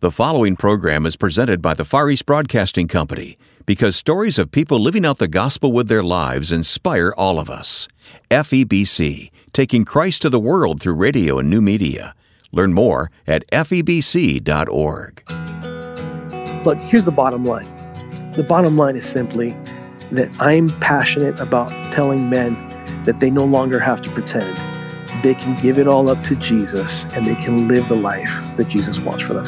The following program is presented by the Far East Broadcasting Company because stories of people living out the gospel with their lives inspire all of us. FEBC, taking Christ to the world through radio and new media. Learn more at febc.org. Look, here's the bottom line the bottom line is simply that I'm passionate about telling men that they no longer have to pretend. They can give it all up to Jesus and they can live the life that Jesus wants for them.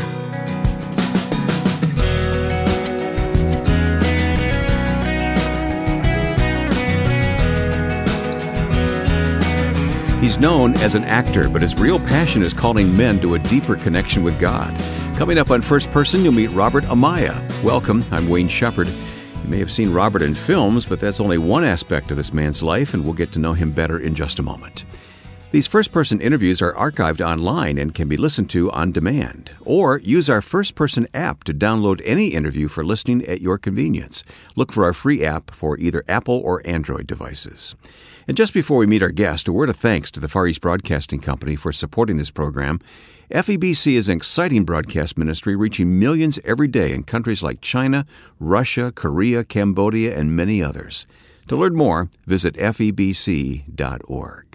He's known as an actor, but his real passion is calling men to a deeper connection with God. Coming up on First Person, you'll meet Robert Amaya. Welcome, I'm Wayne Shepherd. You may have seen Robert in films, but that's only one aspect of this man's life, and we'll get to know him better in just a moment. These first person interviews are archived online and can be listened to on demand. Or use our first person app to download any interview for listening at your convenience. Look for our free app for either Apple or Android devices. And just before we meet our guest, a word of thanks to the Far East Broadcasting Company for supporting this program. FEBC is an exciting broadcast ministry reaching millions every day in countries like China, Russia, Korea, Cambodia, and many others. To learn more, visit febc.org.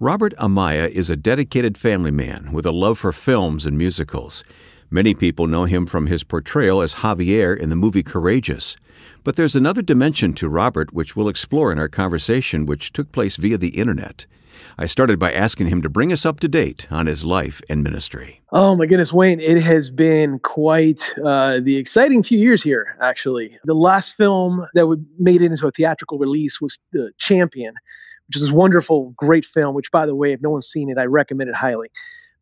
Robert Amaya is a dedicated family man with a love for films and musicals. Many people know him from his portrayal as Javier in the movie Courageous. But there's another dimension to Robert which we'll explore in our conversation, which took place via the internet. I started by asking him to bring us up to date on his life and ministry. Oh my goodness, Wayne, it has been quite uh, the exciting few years here, actually. The last film that made it into a theatrical release was The Champion, which is this wonderful, great film, which, by the way, if no one's seen it, I recommend it highly.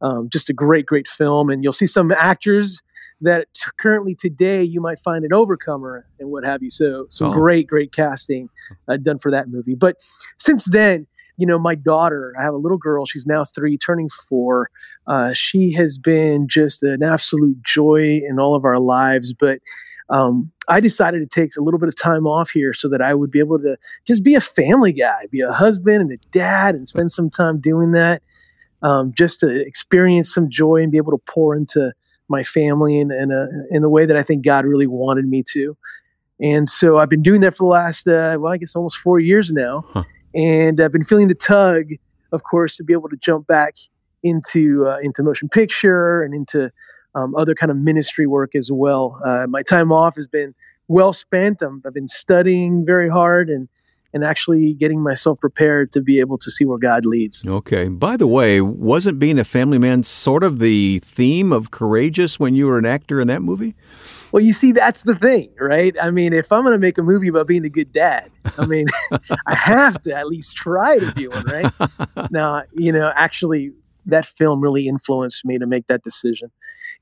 Um, just a great, great film. And you'll see some actors that t- currently today you might find an overcomer and what have you. So some oh. great, great casting uh, done for that movie. But since then, you know, my daughter, I have a little girl. She's now three, turning four. Uh, she has been just an absolute joy in all of our lives. But um, I decided to take a little bit of time off here so that I would be able to just be a family guy, be a husband and a dad, and spend some time doing that. Um, just to experience some joy and be able to pour into my family in, in, a, in the way that I think God really wanted me to. And so I've been doing that for the last, uh, well, I guess almost four years now. Huh. And I've been feeling the tug, of course, to be able to jump back into uh, into motion picture and into um, other kind of ministry work as well. Uh, my time off has been well spent. i have been studying very hard and and actually getting myself prepared to be able to see where God leads. Okay. By the way, wasn't being a family man sort of the theme of Courageous when you were an actor in that movie? Well, you see, that's the thing, right? I mean, if I'm going to make a movie about being a good dad, I mean, I have to at least try to be one, right? now, you know, actually, that film really influenced me to make that decision.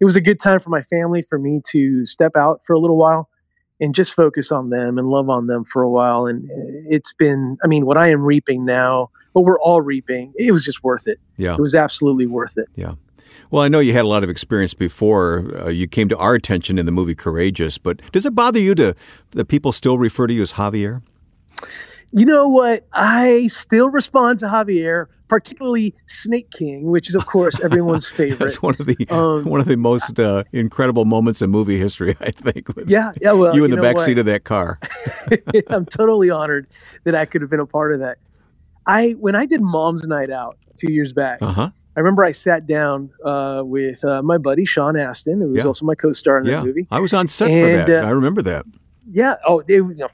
It was a good time for my family for me to step out for a little while and just focus on them and love on them for a while. And it's been, I mean, what I am reaping now, what we're all reaping, it was just worth it. Yeah. It was absolutely worth it. Yeah. Well, I know you had a lot of experience before uh, you came to our attention in the movie Courageous, but does it bother you to that people still refer to you as Javier? You know what? I still respond to Javier, particularly Snake King, which is of course everyone's favorite. That's one of the um, one of the most uh, incredible moments in movie history, I think. Yeah, yeah. Well, you in the back seat of that car. I'm totally honored that I could have been a part of that. I when I did Mom's Night Out a few years back. Uh-huh. I remember I sat down uh, with uh, my buddy Sean Astin, who was yeah. also my co-star in yeah. that movie. I was on set and, for that. Uh, I remember that. Yeah. Oh, it was a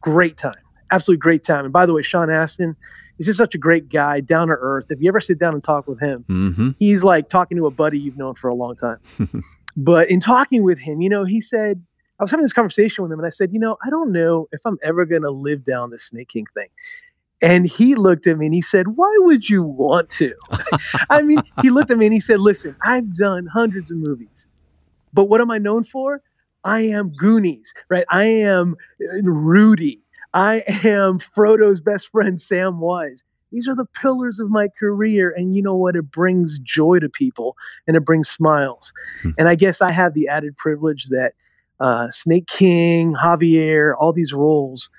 great time absolutely great time. And by the way, Sean Astin, he's just such a great guy, down to earth. If you ever sit down and talk with him, mm-hmm. he's like talking to a buddy you've known for a long time. but in talking with him, you know, he said, I was having this conversation with him and I said, you know, I don't know if I'm ever going to live down the Snake King thing. And he looked at me and he said, Why would you want to? I mean, he looked at me and he said, Listen, I've done hundreds of movies, but what am I known for? I am Goonies, right? I am uh, Rudy. I am Frodo's best friend, Samwise. These are the pillars of my career. And you know what? It brings joy to people and it brings smiles. Hmm. And I guess I have the added privilege that uh, Snake King, Javier, all these roles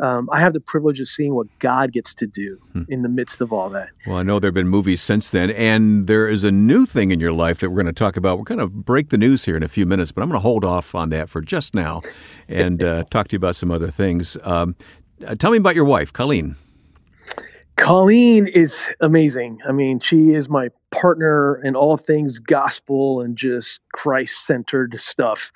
um, I have the privilege of seeing what God gets to do hmm. in the midst of all that. Well, I know there have been movies since then, and there is a new thing in your life that we're going to talk about. We're going to break the news here in a few minutes, but I'm going to hold off on that for just now and uh, talk to you about some other things. Um, uh, tell me about your wife, Colleen. Colleen is amazing. I mean, she is my partner in all things gospel and just Christ centered stuff.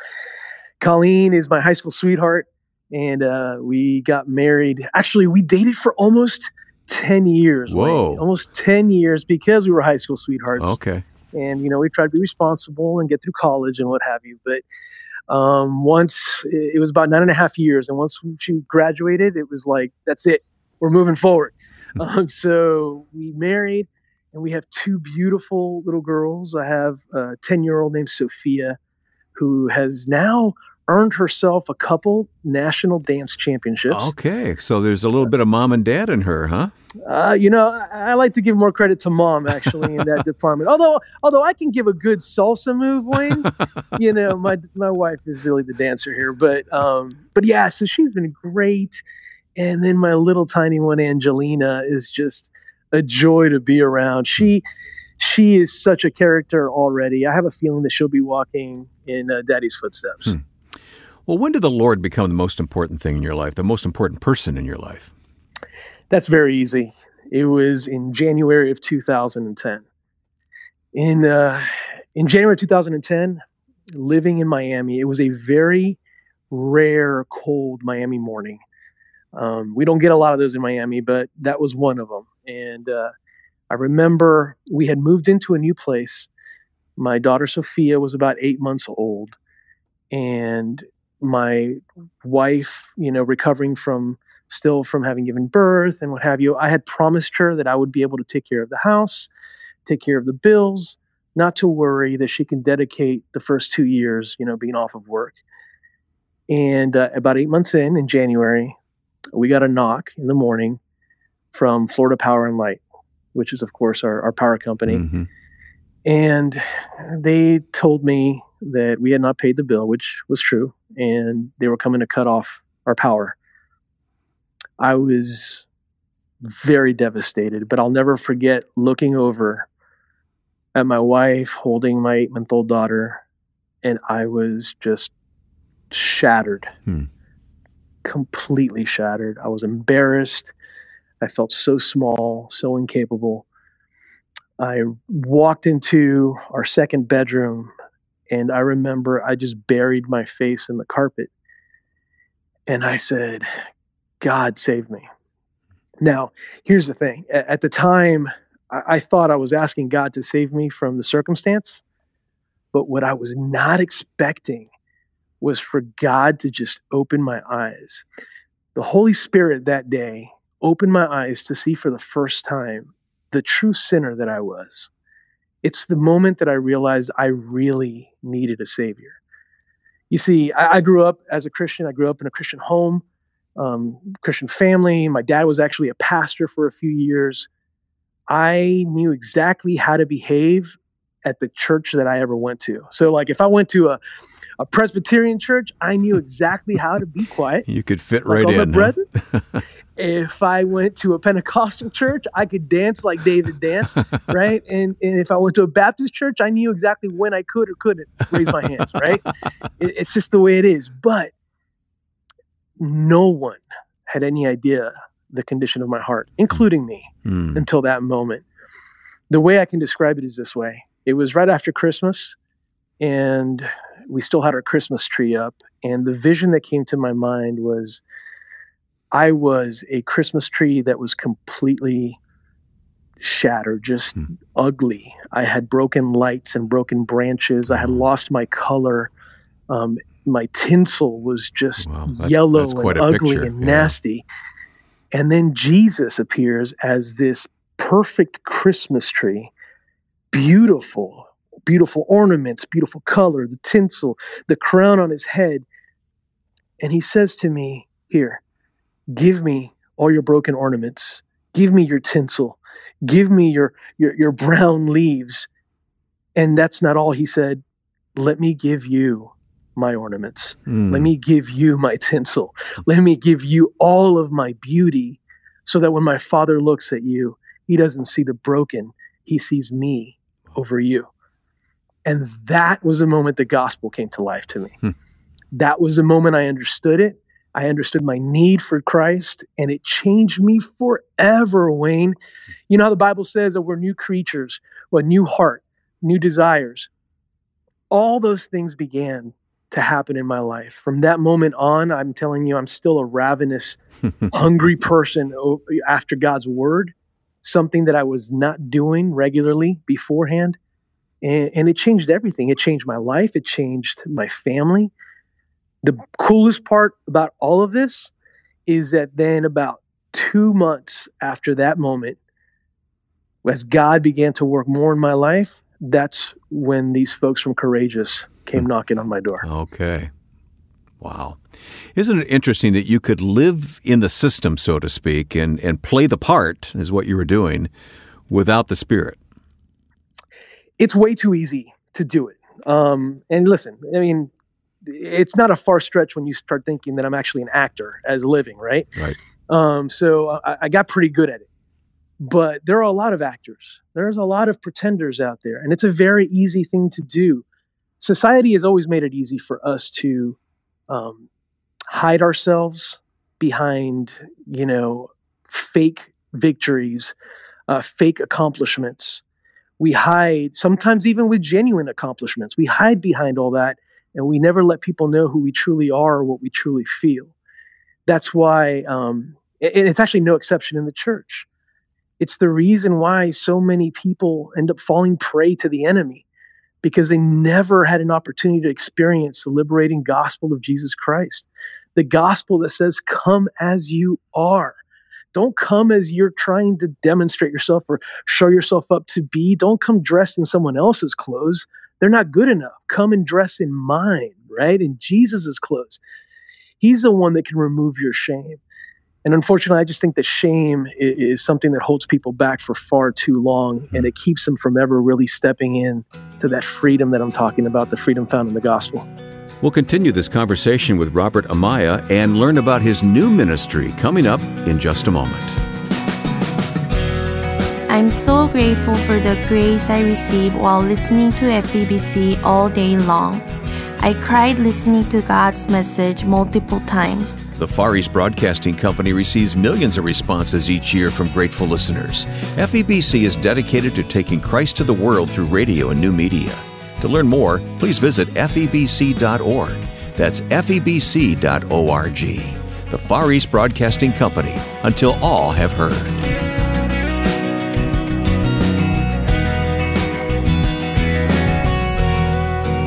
Colleen is my high school sweetheart and uh, we got married. Actually, we dated for almost ten years. Whoa, Wayne. almost ten years because we were high school sweethearts. Okay, and you know we tried to be responsible and get through college and what have you. But um, once it was about nine and a half years, and once she graduated, it was like that's it. We're moving forward. um, so we married, and we have two beautiful little girls. I have a ten-year-old named Sophia, who has now earned herself a couple national dance championships. Okay, so there's a little bit of mom and dad in her, huh? Uh, you know, I, I, like to give more credit to mom actually in that department. Although, although I can give a good salsa move, Wayne. you know, my my wife is really the dancer here, but um, but yeah, so she's been great. And then my little tiny one, Angelina, is just a joy to be around. She she is such a character already. I have a feeling that she'll be walking in uh, Daddy's footsteps. Hmm. Well, when did the Lord become the most important thing in your life, the most important person in your life? That's very easy. It was in January of 2010. In uh, in January 2010, living in Miami, it was a very rare cold Miami morning. Um, we don't get a lot of those in Miami, but that was one of them. And uh, I remember we had moved into a new place. My daughter Sophia was about eight months old, and my wife, you know, recovering from still from having given birth and what have you, I had promised her that I would be able to take care of the house, take care of the bills, not to worry that she can dedicate the first two years, you know, being off of work. And uh, about eight months in, in January, we got a knock in the morning from Florida Power and Light, which is, of course, our, our power company. Mm-hmm. And they told me that we had not paid the bill, which was true, and they were coming to cut off our power. I was very devastated, but I'll never forget looking over at my wife holding my eight month old daughter, and I was just shattered, hmm. completely shattered. I was embarrassed. I felt so small, so incapable. I walked into our second bedroom and I remember I just buried my face in the carpet and I said, God save me. Now, here's the thing at the time, I, thought I was asking God to save me from the circumstance, but what I was not expecting was for God to just open my eyes. The Holy Spirit that day opened my eyes to see for the first time the true sinner that I was it's the moment that I realized I really needed a savior. You see, I, I grew up as a Christian. I grew up in a Christian home, um, Christian family. My dad was actually a pastor for a few years. I knew exactly how to behave at the church that I ever went to. So, like, if I went to a a Presbyterian church, I knew exactly how to be quiet. You could fit like right in. Huh? if I went to a Pentecostal church, I could dance like David danced, right? And and if I went to a Baptist church, I knew exactly when I could or couldn't raise my hands, right? It, it's just the way it is. But no one had any idea the condition of my heart, including me, mm. until that moment. The way I can describe it is this way: it was right after Christmas, and we still had our Christmas tree up, and the vision that came to my mind was I was a Christmas tree that was completely shattered, just hmm. ugly. I had broken lights and broken branches. I had hmm. lost my color. Um, my tinsel was just wow, that's, yellow that's and ugly picture. and yeah. nasty. And then Jesus appears as this perfect Christmas tree, beautiful, beautiful ornaments, beautiful color, the tinsel, the crown on his head. And he says to me, Here, give me all your broken ornaments give me your tinsel give me your your, your brown leaves and that's not all he said let me give you my ornaments. Mm. Let me give you my tinsel. Let me give you all of my beauty so that when my father looks at you, he doesn't see the broken, he sees me over you. And that was a moment the gospel came to life to me. Hmm. That was the moment I understood it. I understood my need for Christ, and it changed me forever, Wayne. You know how the Bible says that we're new creatures, a new heart, new desires. All those things began to happen in my life. From that moment on, I'm telling you, I'm still a ravenous, hungry person after God's word, something that I was not doing regularly beforehand. And, and it changed everything. It changed my life, it changed my family. The coolest part about all of this is that then, about two months after that moment, as God began to work more in my life, that's when these folks from Courageous came knocking on my door. Okay. Wow. Isn't it interesting that you could live in the system, so to speak, and, and play the part, is what you were doing, without the spirit? It's way too easy to do it. Um, and listen, I mean, it's not a far stretch when you start thinking that I'm actually an actor as living, right? Right. Um, so I, I got pretty good at it. But there are a lot of actors. There's a lot of pretenders out there, and it's a very easy thing to do society has always made it easy for us to um, hide ourselves behind, you know, fake victories, uh, fake accomplishments. We hide, sometimes even with genuine accomplishments, we hide behind all that and we never let people know who we truly are or what we truly feel. That's why, um, and it's actually no exception in the church. It's the reason why so many people end up falling prey to the enemy because they never had an opportunity to experience the liberating gospel of Jesus Christ. The gospel that says, Come as you are. Don't come as you're trying to demonstrate yourself or show yourself up to be. Don't come dressed in someone else's clothes. They're not good enough. Come and dress in mine, right? In Jesus's clothes. He's the one that can remove your shame. And unfortunately, I just think that shame is, is, something that holds people back for far too long, mm-hmm. and it keeps them from ever really stepping in to that freedom that I'm talking about, the freedom found in the gospel. We'll continue this conversation with Robert Amaya and learn about his new ministry coming up in just a moment. I'm so grateful for the grace I received while listening to FEBC all day long. I cried listening to God's message multiple times. The Far East Broadcasting Company receives millions of responses each year from grateful listeners. FEBC is dedicated to taking Christ to the world through radio and new media. To learn more, please visit febc.org. That's febc.org. The Far East Broadcasting Company, until all have heard.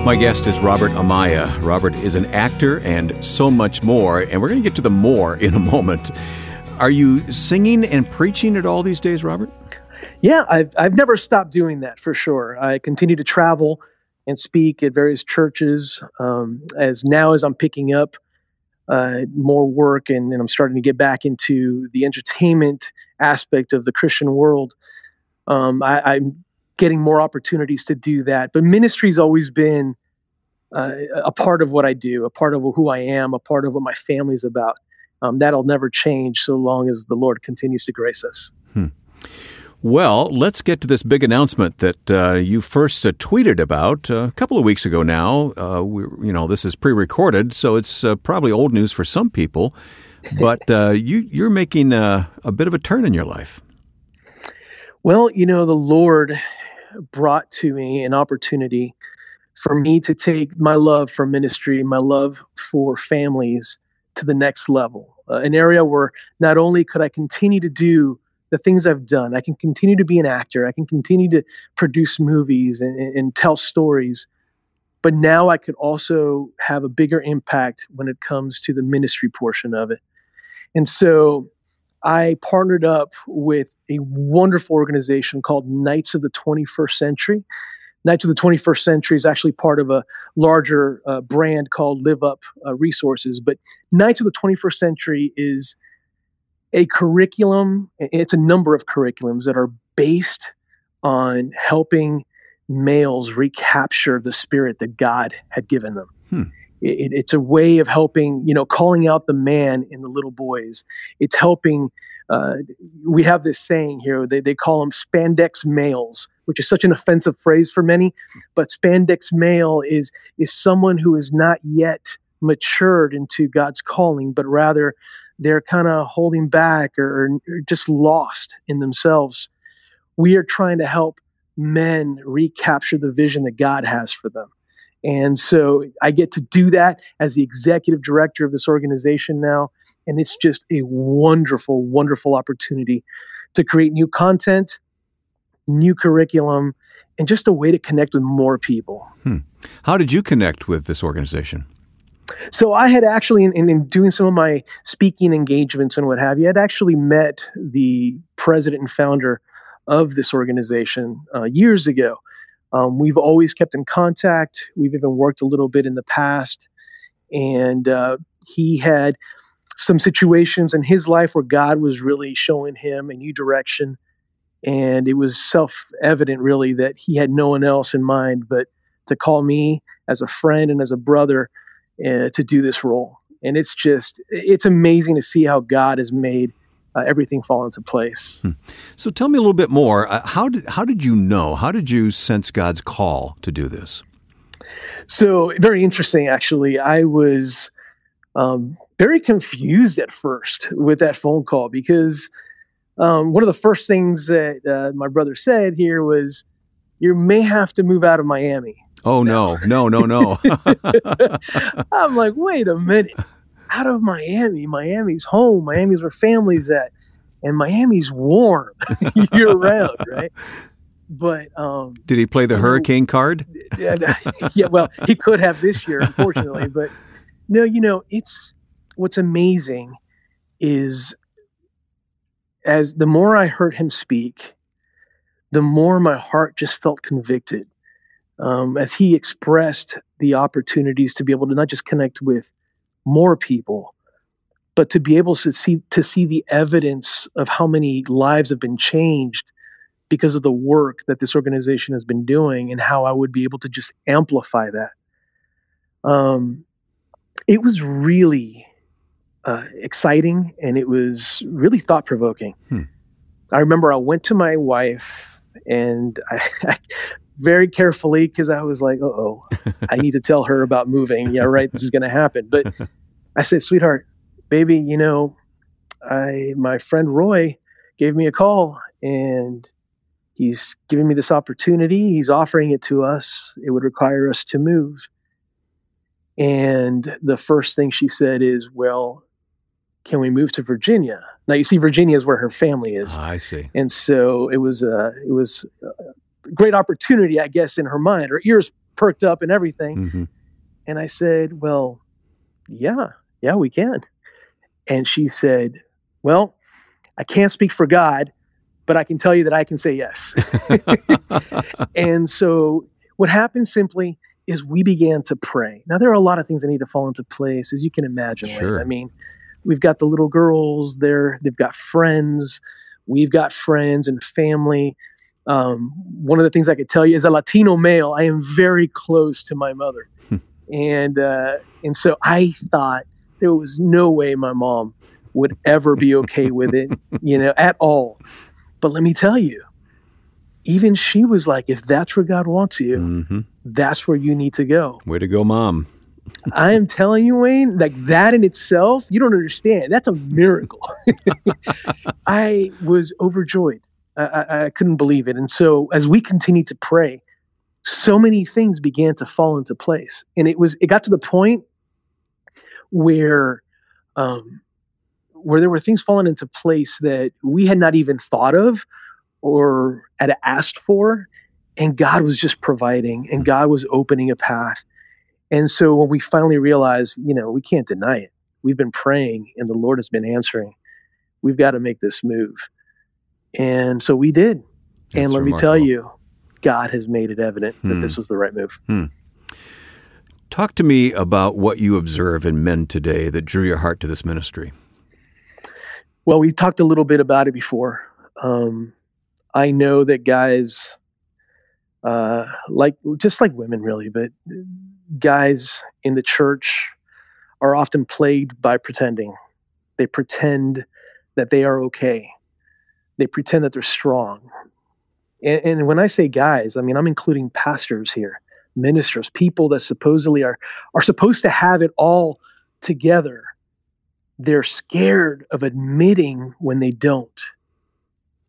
My guest is Robert Amaya. Robert is an actor and so much more, and we're going to get to the more in a moment. Are you singing and preaching at all these days, Robert? Yeah, I've, I've never stopped doing that for sure. I continue to travel and speak at various churches. Um, as now as I'm picking up uh, more work and, and, I'm starting to get back into the entertainment aspect of the Christian world, um, I, am getting more opportunities to do that. But ministry's always been uh, a part of what I do, a part of who I am, a part of what my family's about. Um, that'll never change so long as the Lord continues to grace us. Hmm. Well, let's get to this big announcement that uh, you first uh, tweeted about uh, a couple of weeks ago. Now, uh, we, you know, this is pre-recorded, so it's uh, probably old news for some people. But uh, you, you're making a bit of a turn in your life. Well, you know, the Lord brought to me an opportunity for me to take my love for ministry, my love for families to the next level. Uh, an area where not only could I continue to do the things I've done, I can continue to be an actor, I can continue to produce movies and, and tell stories, but now I could also have a bigger impact when it comes to the ministry portion of it. And so I partnered up with a wonderful organization called Knights of the 21st Century. Knights of the 21st Century is actually part of a larger uh, brand called Live Up uh, Resources. But Knights of the 21st Century is a curriculum, it's a number of curriculums that are based on helping males recapture the spirit that God had given them. Hmm. It, it's a way of helping, you know, calling out the man in the little boys. It's helping. Uh, we have this saying here. They they call them spandex males, which is such an offensive phrase for many. But spandex male is is someone who is not yet matured into God's calling, but rather they're kind of holding back or, or just lost in themselves. We are trying to help men recapture the vision that God has for them. And so I get to do that as the executive director of this organization now. And it's just a wonderful, wonderful opportunity to create new content, new curriculum, and just a way to connect with more people. Hmm. How did you connect with this organization? So I had actually, in, in, doing some of my speaking engagements and what have you, I'd actually met the president and founder of this organization uh, years ago. Um, we've always kept in contact. We've even worked a little bit in the past, and uh, he had some situations in his life where God was really showing him a new direction, and it was self-evident, really, that he had no one else in mind but to call me as a friend and as a brother uh, to do this role. And it's just, it's amazing to see how God has made uh, everything fall into place. Hmm. So tell me a little bit more. Uh, how did how did you know? How did you sense God's call to do this? So very interesting, actually. I was um, very confused at first with that phone call because um, one of the first things that uh, my brother said here was, "You may have to move out of Miami." Oh no, no, no, no. I'm like, wait a minute. Out of Miami. Miami's home. Miami's where family's at. And Miami's warm year round, right? But um Did he play the hurricane card? yeah, yeah, well, he could have this year, unfortunately. But no, you know, it's what's amazing is as the more I heard him speak, the more my heart just felt convicted um, as he expressed the opportunities to be able to not just connect with more people, but to be able to see to see the evidence of how many lives have been changed because of the work that this organization has been doing and how I would be able to just amplify that. Um, it was really uh, exciting and it was really thought provoking. Hmm. I remember I went to my wife and I, very carefully because I was like, oh, I need to tell her about moving. Yeah, right. This is going to happen. But I said, sweetheart, baby, you know, I my friend Roy gave me a call and he's giving me this opportunity. He's offering it to us. It would require us to move. And the first thing she said is, well, can we move to Virginia? Now you see, Virginia is where her family is. Oh, I see. And so it was, uh, it was uh, great opportunity, I guess, in her mind. Her ears perked up and everything. Mm-hmm. And I said, Well, yeah, yeah, we can. And she said, Well, I can't speak for God, but I can tell you that I can say yes. and so what happened simply is we began to pray. Now, there are a lot of things that need to fall into place, as you can imagine. Sure. I mean, we've got the little girls, they're, they've got friends, we've got friends and family. Um, one of the things I could tell you is a Latino male, I am very close to my mother, hmm. and uh, and so I thought there was no way my mom would ever be okay with it, you know, at all. But let me tell you, even she was like, if that's where God wants you, mm-hmm. that's where you need to go. Way to go, mom. I am telling you, Wayne, like that in itself, you don't understand. That's a miracle. I was overjoyed. I, I couldn't believe it. And so as we continued to pray, so many things began to fall into place. And it was it got to the point where um, where there were things falling into place that we had not even thought of or had asked for. And God was just providing and God was opening a path. And so when we finally realized, you know, we can't deny it. We've been praying and the Lord has been answering. We've got to make this move. And so we did. That's and let remarkable. me tell you, God has made it evident hmm. that this hmm. was the right move. Hmm. Talk to me about what you observe in men today that drew your heart to this ministry. Well, we talked a little bit about it before. Um, I know that guys, uh, like just like women, really, but guys in the church are often plagued by pretending. They pretend that they are okay. They pretend that they're strong. And, and, when I say guys, I mean I'm including pastors here, ministers, people that supposedly are are supposed to have it all together. They're scared of admitting when they don't.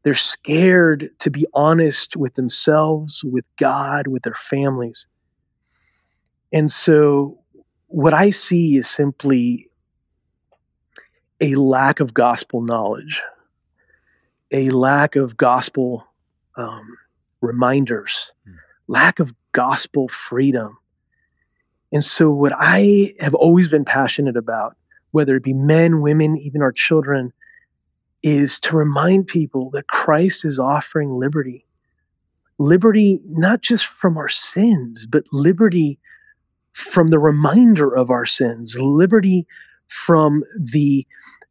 They're scared to be honest with themselves, with God, with their families. And so what I see is simply a lack of gospel knowledge, a lack of gospel um, reminders, mm. lack of gospel freedom. And so, what I have always been passionate about, whether it be men, women, even our children, is to remind people that Christ is offering liberty. Liberty, not just from our sins, but liberty from the reminder of our sins, liberty from the,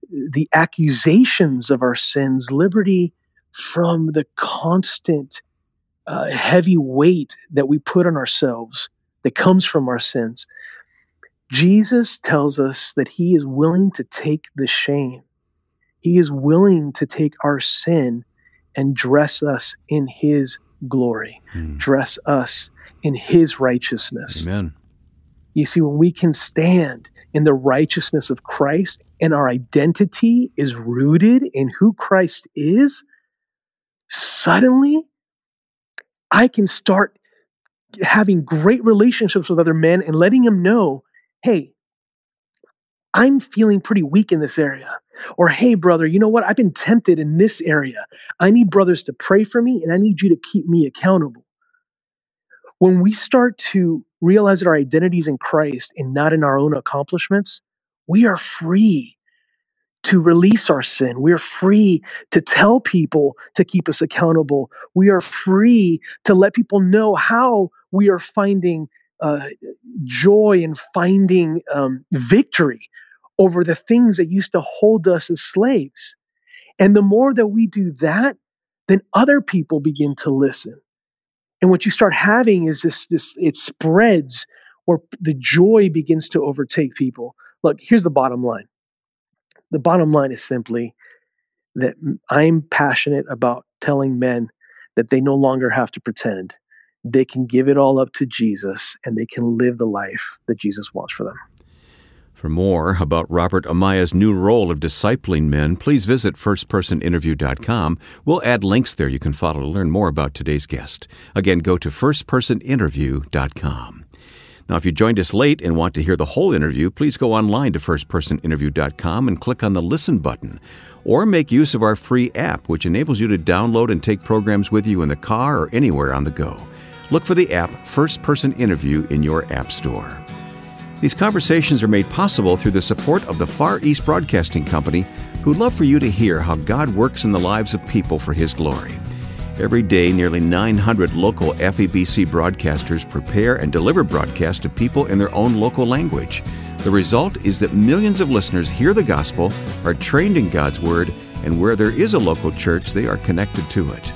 the accusations of our sins, liberty from the constant uh, heavy weight that we put on ourselves that comes from our sins. Jesus tells us that he is willing to take the shame. He is willing to take our sin and dress us in his glory, hmm. dress us in his righteousness. Amen. You see, when we can stand in the righteousness of Christ and our identity is rooted in who Christ is, suddenly I can start having great relationships with other men and letting them know, hey, I'm feeling pretty weak in this area. Or, hey, brother, you know what? I've been tempted in this area. I need brothers to pray for me and I need you to keep me accountable. When we start to realize that our identity is in Christ and not in our own accomplishments, we are free to release our sin. We're free to tell people to keep us accountable. We are free to let people know how we are finding uh, joy and finding um, victory over the things that used to hold us as slaves. And the more that we do that, then other people begin to listen. And what you start having is this, this it spreads where the joy begins to overtake people. Look, here's the bottom line. The bottom line is simply that I'm passionate about telling men that they no longer have to pretend. They can give it all up to Jesus and they can live the life that Jesus wants for them. For more about Robert Amaya's new role of discipling men, please visit firstpersoninterview.com. We'll add links there you can follow to learn more about today's guest. Again, go to firstpersoninterview.com. Now, if you joined us late and want to hear the whole interview, please go online to firstpersoninterview.com and click on the Listen button. Or make use of our free app, which enables you to download and take programs with you in the car or anywhere on the go. Look for the app First Person Interview in your App Store. These conversations are made possible through the support of the Far East Broadcasting Company, who'd love for you to hear how God works in the lives of people for His glory. Every day, nearly 900 local FEBC broadcasters prepare and deliver broadcasts to people in their own local language. The result is that millions of listeners hear the gospel, are trained in God's Word, and where there is a local church, they are connected to it.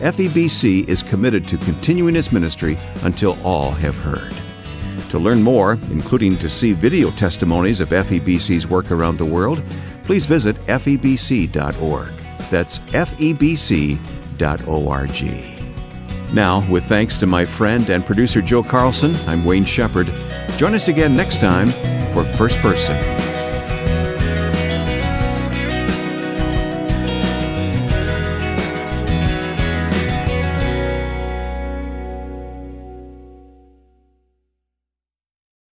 FEBC is committed to continuing its ministry until all have heard. To learn more, including to see video testimonies of FEBC's work around the world, please visit febc.org. That's febc.org. Now, with thanks to my friend and producer Joe Carlson, I'm Wayne Shepherd. Join us again next time for First Person.